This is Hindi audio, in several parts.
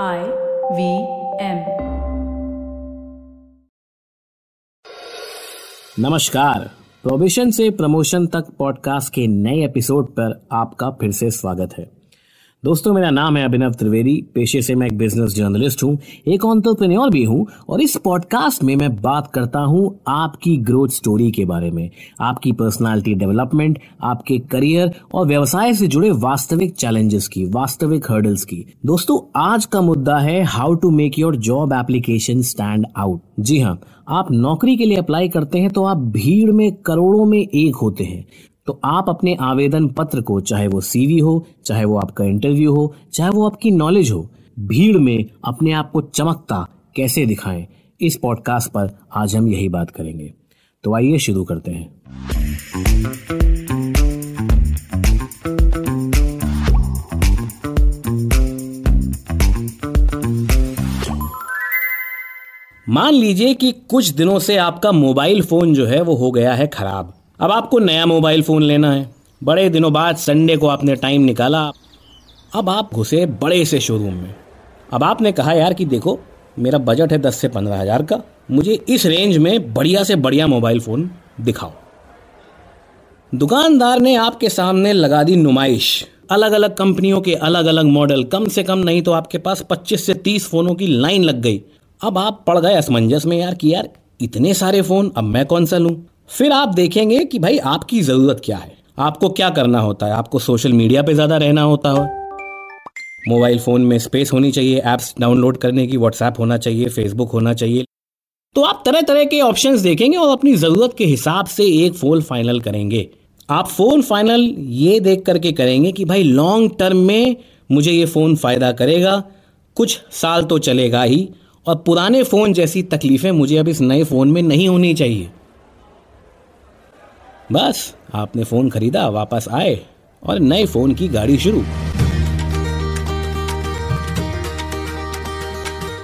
I वी एम नमस्कार। प्रोबेशन से प्रमोशन तक पॉडकास्ट के नए एपिसोड पर आपका फिर से स्वागत है। दोस्तों, मेरा नाम है अभिनव त्रिवेदी। पेशे से मैं एक बिज़नेस जर्नलिस्ट हूँ, एक ऑन्टरप्रेन्योर भी हूँ, और इस पॉडकास्ट में मैं बात करता हूँ आपकी ग्रोथ स्टोरी के बारे में, आपकी पर्सनालिटी डेवलपमेंट आपके करियर और व्यवसाय से जुड़े वास्तविक चैलेंजेस की, वास्तविक हर्डल्स की। दोस्तों, आज का मुद्दा है how to make your job application stand out जी हाँ आप नौकरी के लिए अप्लाई करते हैं तो आप भीड़ में, करोड़ों में एक होते हैं। तो आप अपने आवेदन पत्र को, चाहे वो सीवी हो, चाहे वो आपका इंटरव्यू हो, चाहे वो आपकी नॉलेज हो, भीड़ में अपने आप को चमकता कैसे दिखाएँ? इस पॉडकास्ट पर आज हम यही बात करेंगे। तो आइए शुरू करते हैं। मान लीजिए कि कुछ दिनों से आपका मोबाइल फ़ोन जो है वो हो गया है खराब। अब आपको नया मोबाइल फ़ोन लेना है। बड़े दिनों बाद संडे को आपने टाइम निकाला। अब आप घुसे बड़े से शोरूम में। अब आपने कहा यार कि देखो, मेरा बजट है दस से पंद्रह हज़ार का। मुझे इस रेंज में बढ़िया से बढ़िया मोबाइल फ़ोन दिखाओ। दुकानदार ने आपके सामने लगा दी नुमाइश। अलग अलग कंपनियों के अलग अलग मॉडल कम से कम नहीं तो आपके पास 25 से 30 फोनों की लाइन लग गई। अब आप पड़ गए असमंजस में यार कि यार, इतने सारे फ़ोन, अब मैं कौन सा लूँ? फिर आप देखेंगे कि भाई आपकी ज़रूरत क्या है। आपको क्या करना होता है? आपको सोशल मीडिया पे ज़्यादा रहना होता है। मोबाइल फ़ोन में स्पेस होनी चाहिए ऐप्स डाउनलोड करने की व्हाट्सएप होना चाहिए फेसबुक होना चाहिए। तो आप तरह तरह के ऑप्शंस देखेंगे और अपनी ज़रूरत के हिसाब से एक फ़ोन फाइनल करेंगे। आप फ़ोन फाइनल ये देख करके करेंगे कि भाई लॉन्ग टर्म में मुझे ये फ़ोन फ़ायदा करेगा। कुछ साल तो चलेगा ही और पुराने फ़ोन जैसी तकलीफ़ें मुझे अब इस नए फ़ोन में नहीं होनी चाहिए। बस, आपने फ़ोन खरीदा, वापस आए और नए फ़ोन की गाड़ी शुरू।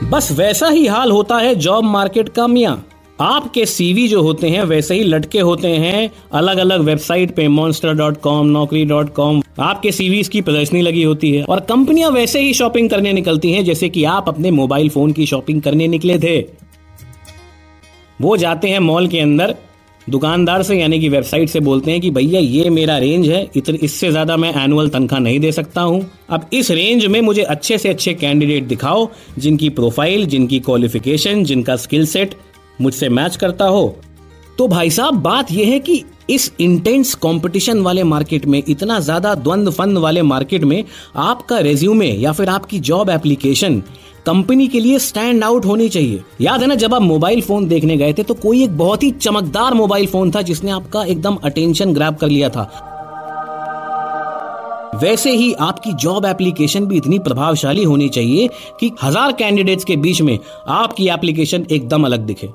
बस वैसा ही हाल होता है जॉब मार्केट का मिया। आपके सीवी जो होते हैं, वैसे ही लटके होते हैं अलग अलग वेबसाइट पे Monster dot com Naukri dot com आपके सीवी की प्रदर्शनी लगी होती है और कंपनियाँ वैसे ही शॉपिंग करने निकलती हैं, जैसे कि आप अपने मोबाइल फ़ोन की शॉपिंग करने निकले थे। वो जाते हैं मॉल के अंदर दुकानदार से, यानी कि वेबसाइट से बोलते हैं कि भैया, ये मेरा रेंज है, इतने, इससे ज़्यादा मैं एनुअल तनख्वाह नहीं दे सकता हूँ। अब इस रेंज में मुझे अच्छे से अच्छे कैंडिडेट दिखाओ, जिनकी प्रोफ़ाइल जिनकी क्वालिफिकेशन जिनका स्किल सेट मुझसे मैच करता हो। तो भाई साहब, बात यह है कि इस इंटेंस कंपटीशन वाले मार्केट में, इतना ज़्यादा द्वंद फंद वाले मार्केट में, आपका रेज्यूमे या फिर आपकी जॉब एप्लीकेशन कंपनी के लिए स्टैंड आउट होनी चाहिए। याद है ना, जब आप मोबाइल फ़ोन देखने गए थे तो कोई एक बहुत ही चमकदार मोबाइल फ़ोन था जिसने आपका एकदम अटेंशन ग्रैब कर लिया था। वैसे ही आपकी जॉब एप्लीकेशन भी इतनी प्रभावशाली होनी चाहिए कि हज़ार कैंडिडेट्स के बीच में आपकी एप्लीकेशन एकदम अलग दिखे।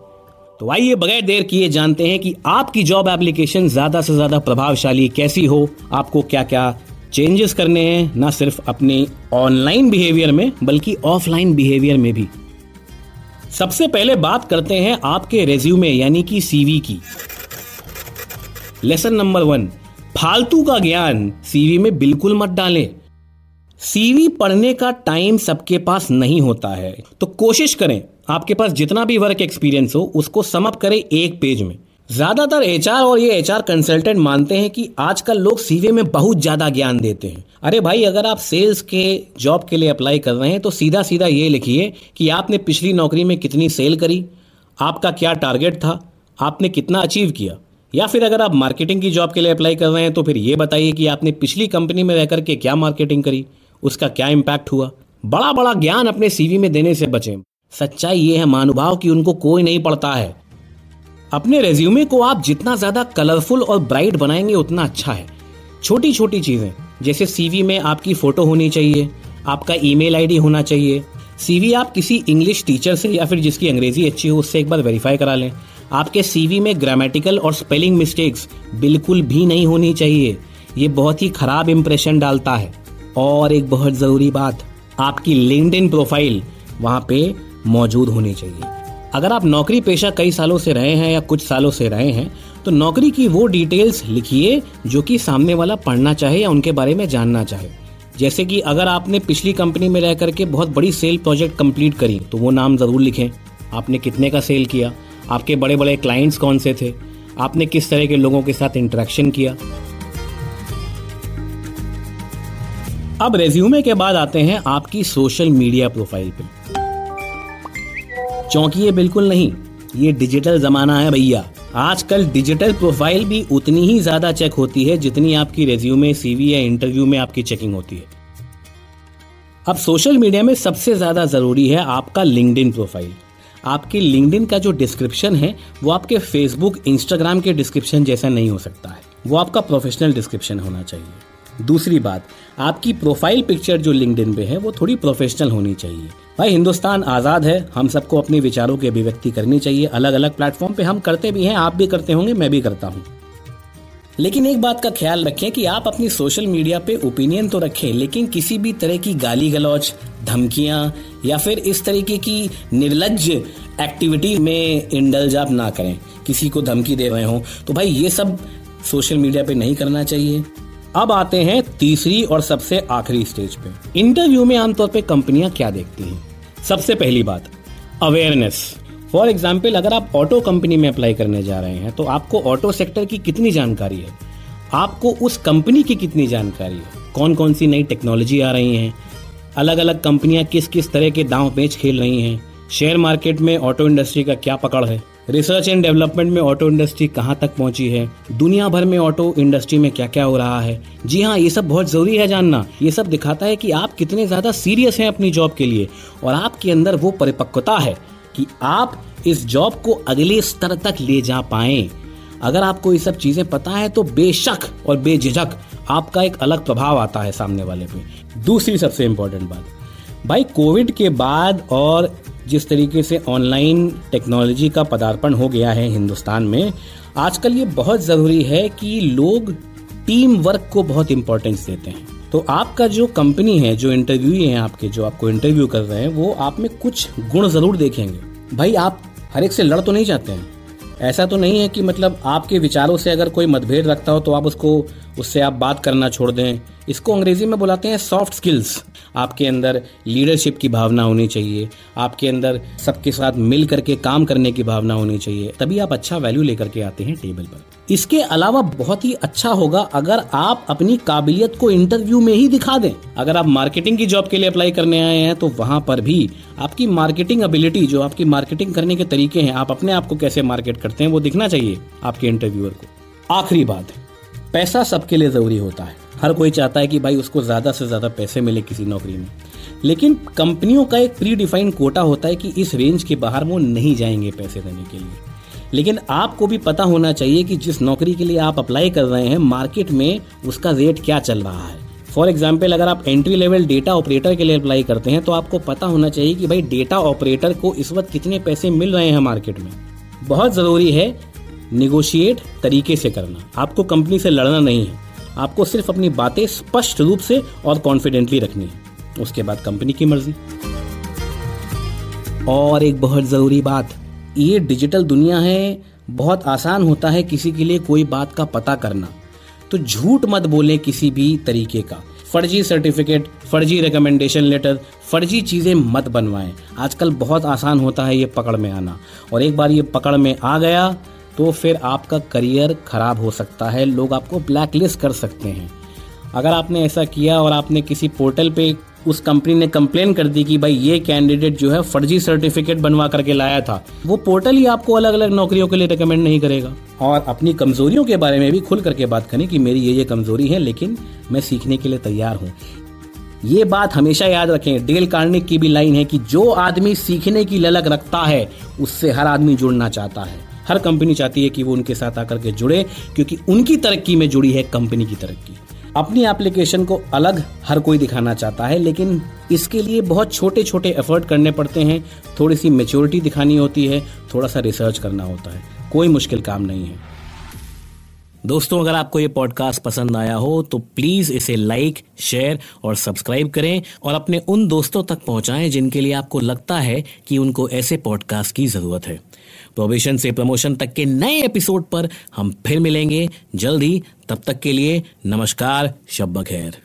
तो आइए बगैर देर किए जानते हैं कि आपकी जॉब एप्लीकेशन ज़्यादा से ज़्यादा प्रभावशाली कैसी हो, आपको क्या क्या चेंजेस करने हैं, ना सिर्फ़ अपने ऑनलाइन बिहेवियर में, बल्कि ऑफलाइन बिहेवियर में भी। सबसे पहले बात करते हैं आपके रेज्यूमे यानी कि सीवी की। लेसन नंबर वन फालतू का ज्ञान सीवी में बिल्कुल मत डालें। सीवी पढ़ने का टाइम सबके पास नहीं होता है। तो कोशिश करें आपके पास जितना भी वर्क एक्सपीरियंस हो, उसको समअप करें एक पेज में। ज़्यादातर एचआर और ये एचआर कंसल्टेंट मानते हैं कि आजकल लोग सीवे में बहुत ज़्यादा ज्ञान देते हैं। अरे भाई, अगर आप सेल्स के जॉब के लिए अप्लाई कर रहे हैं तो सीधा सीधा ये लिखिए कि आपने पिछली नौकरी में कितनी सेल करी, आपका क्या टारगेट था, आपने कितना अचीव किया। या फिर अगर आप मार्केटिंग की जॉब के लिए अप्लाई कर रहे हैं तो फिर ये बताइए कि आपने पिछली कंपनी में रहकर के क्या मार्केटिंग करी, उसका क्या इम्पैक्ट हुआ। बड़ा बड़ा ज्ञान अपने सीवी में देने से बचें। सच्चाई ये है मानुभाव कि उनको कोई नहीं पढ़ता है। अपने रेज्यूमे को आप जितना ज़्यादा कलरफुल और ब्राइट बनाएँगे, उतना अच्छा है। छोटी छोटी चीज़ें, जैसे सीवी में आपकी फ़ोटो होनी चाहिए, आपका ईमेल आईडी होना चाहिए। सीवी आप किसी इंग्लिश टीचर से या फिर जिसकी अंग्रेज़ी अच्छी हो, उससे एक बार वेरीफाई करा लें। आपके सीवी में ग्रामेटिकल और स्पेलिंग मिस्टेक्स बिल्कुल भी नहीं होनी चाहिए। ये बहुत ही खराब इम्प्रेशन डालता है। और एक बहुत ज़रूरी बात, आपकी लिंक्डइन प्रोफ़ाइल वहाँ पे मौजूद होनी चाहिए। अगर आप नौकरी पेशा कई सालों से रहे हैं या कुछ सालों से रहे हैं तो नौकरी की वो डिटेल्स लिखिए जो कि सामने वाला पढ़ना चाहे या उनके बारे में जानना चाहे। जैसे कि अगर आपने पिछली कंपनी में रह करके बहुत बड़ी सेल प्रोजेक्ट कंप्लीट करी तो वो नाम ज़रूर लिखें। आपने कितने का सेल किया? आपके बड़े बड़े क्लाइंट्स कौन से थे? आपने किस तरह के लोगों के साथ इंटरेक्शन किया? अब रेज्यूमे के बाद आते हैं आपकी सोशल मीडिया प्रोफ़ाइल पे। चौंकिए बिल्कुल नहीं। ये डिजिटल जमाना है भैया। आजकल डिजिटल प्रोफ़ाइल भी उतनी ही ज़्यादा चेक होती है जितनी आपकी रेज्यूमे सीवी या इंटरव्यू में आपकी चेकिंग होती है। अब सोशल मीडिया में सबसे ज़्यादा ज़रूरी है आपका लिंक्डइन प्रोफ़ाइल आपके लिंक्डइन का जो डिस्क्रिप्शन है, वो आपके फेसबुक इंस्टाग्राम के डिस्क्रिप्शन जैसा नहीं हो सकता है। वो आपका प्रोफेशनल डिस्क्रिप्शन होना चाहिए। दूसरी बात, आपकी प्रोफ़ाइल पिक्चर जो लिंक्डइन पे है, वो थोड़ी प्रोफेशनल होनी चाहिए। भाई, हिंदुस्तान आज़ाद है, हम सबको अपने विचारों की अभिव्यक्ति करनी चाहिए। अलग अलग प्लेटफॉर्म पे हम करते भी हैं, आप भी करते होंगे, मैं भी करता हूँ। लेकिन एक बात का ख्याल रखें कि आप अपनी सोशल मीडिया पे ओपिनियन तो रखें, लेकिन किसी भी तरह की गाली गलौच धमकियाँ, या फिर इस तरीके की निर्लज एक्टिविटी में इंडल्ज आप ना करें। किसी को धमकी दे रहे हो तो भाई, ये सब सोशल मीडिया पे नहीं करना चाहिए। अब आते हैं तीसरी और सबसे आखिरी स्टेज पे। इंटरव्यू में आमतौर पे कंपनियाँ क्या देखती हैं? सबसे पहली बात अवेयरनेस फॉर एग्ज़ाम्पल अगर आप ऑटो कंपनी में अप्लाई करने जा रहे हैं तो आपको ऑटो सेक्टर की कितनी जानकारी है? आपको उस कंपनी की कितनी जानकारी है? कौन कौन सी नई टेक्नोलॉजी आ रही हैं? अलग अलग कंपनियाँ किस किस तरह के दांव पेच खेल रही हैं? शेयर मार्केट में ऑटो इंडस्ट्री का क्या पकड़ है? रिसर्च एंड डेवलपमेंट में ऑटो इंडस्ट्री कहाँ तक पहुँची है? दुनिया भर में ऑटो इंडस्ट्री में क्या क्या हो रहा है? जी हाँ ये सब बहुत ज़रूरी है जानना। ये सब दिखाता है कि आप कितने ज़्यादा सीरियस हैं अपनी जॉब के लिए और आपके अंदर वो परिपक्वता है कि आप इस जॉब को अगले स्तर तक ले जा पाए। अगर आपको ये सब चीज़ें पता है तो बेशक और बेझिझक आपका एक अलग प्रभाव आता है सामने वाले पे। दूसरी सबसे इम्पोर्टेंट बात, भाई कोविड के बाद और जिस तरीके से ऑनलाइन टेक्नोलॉजी का पदार्पण हो गया है हिंदुस्तान में, आजकल ये बहुत ज़रूरी है कि लोग टीम वर्क को बहुत इंपॉर्टेंस देते हैं। तो आपका जो कंपनी है, जो इंटरव्यू है आपके, जो आपको इंटरव्यू कर रहे हैं, वो आप में कुछ गुण ज़रूर देखेंगे। भाई, आप हर एक से लड़ तो नहीं चाहते हैं। ऐसा तो नहीं है कि मतलब आपके विचारों से अगर कोई मतभेद रखता हो तो आप उसको उससे आप बात करना छोड़ दें। इसको अंग्रेज़ी में बुलाते हैं सॉफ्ट स्किल्स आपके अंदर लीडरशिप की भावना होनी चाहिए। आपके अंदर सबके साथ मिल करके काम करने की भावना होनी चाहिए। तभी आप अच्छा वैल्यू लेकर के आते हैं टेबल पर। इसके अलावा बहुत ही अच्छा होगा अगर आप अपनी काबिलियत को इंटरव्यू में ही दिखा दें। अगर आप मार्केटिंग की जॉब के लिए अप्लाई करने आए हैं तो वहाँ पर भी आपकी मार्केटिंग एबिलिटी जो आपकी मार्केटिंग करने के तरीके हैं, आप अपने आप को कैसे मार्केट करते हैं, वो दिखना चाहिए आपके इंटरव्यूअर को। आखिरी बात। पैसा सबके लिए ज़रूरी होता है। हर कोई चाहता है कि भाई उसको ज़्यादा से ज़्यादा पैसे मिले किसी नौकरी में। लेकिन कंपनियों का एक प्री डिफाइंड कोटा होता है कि इस रेंज के बाहर वो नहीं जाएँगे पैसे देने के लिए। लेकिन आपको भी पता होना चाहिए कि जिस नौकरी के लिए आप अप्लाई कर रहे हैं मार्केट में उसका रेट क्या चल रहा है। फॉर एग्ज़ाम्पल अगर आप एंट्री लेवल डेटा ऑपरेटर के लिए अप्लाई करते हैं तो आपको पता होना चाहिए कि भाई डेटा ऑपरेटर को इस वक्त कितने पैसे मिल रहे हैं मार्केट में। बहुत ज़रूरी है निगोशिएट तरीके से करना। आपको कंपनी से लड़ना नहीं है। आपको सिर्फ़ अपनी बातें स्पष्ट रूप से और कॉन्फिडेंटली रखनी है। उसके बाद कंपनी की मर्ज़ी। और एक बहुत ज़रूरी बात, ये डिजिटल दुनिया है, बहुत आसान होता है किसी के लिए कोई बात का पता करना। तो झूठ मत बोले किसी भी तरीके का। फर्जी सर्टिफिकेट फर्जी रिकमेंडेशन लेटर फर्जी चीज़ें मत बनवाएँ। आजकल बहुत आसान होता है ये पकड़ में आना। और एक बार ये पकड़ में आ गया तो फिर आपका करियर खराब हो सकता है, लोग आपको ब्लैकलिस्ट कर सकते हैं। अगर आपने ऐसा किया और आपने किसी पोर्टल पे उस कंपनी ने कंप्लेन कर दी कि भाई ये कैंडिडेट जो है फर्जी सर्टिफिकेट बनवा करके लाया था, वो पोर्टल ही आपको अलग अलग नौकरियों के लिए रिकमेंड नहीं करेगा। और अपनी कमजोरियों के बारे में भी खुल करके बात करें कि मेरी ये ये कमज़ोरी है, लेकिन मैं सीखने के लिए तैयार हूँ। ये बात हमेशा याद रखें, डेल कार्निक की भी लाइन है कि जो आदमी सीखने की ललक रखता है, उससे हर आदमी जुड़ना चाहता है। हर कंपनी चाहती है कि वो उनके साथ आकर के जुड़े, क्योंकि उनकी तरक्की में जुड़ी है कंपनी की तरक्की। अपनी एप्लीकेशन को अलग हर कोई दिखाना चाहता है, लेकिन इसके लिए बहुत छोटे छोटे एफर्ट करने पड़ते हैं। थोड़ी सी मेच्योरिटी दिखानी होती है, थोड़ा सा रिसर्च करना होता है। कोई मुश्किल काम नहीं है। दोस्तों, अगर आपको ये पॉडकास्ट पसंद आया हो तो प्लीज़ इसे लाइक शेयर और सब्सक्राइब करें और अपने उन दोस्तों तक पहुंचाएँ जिनके लिए आपको लगता है कि उनको ऐसे पॉडकास्ट की ज़रूरत है। प्रोबेशन से प्रमोशन तक के नए एपिसोड पर हम फिर मिलेंगे। जल्दी तब तक के लिए नमस्कार, शब खैर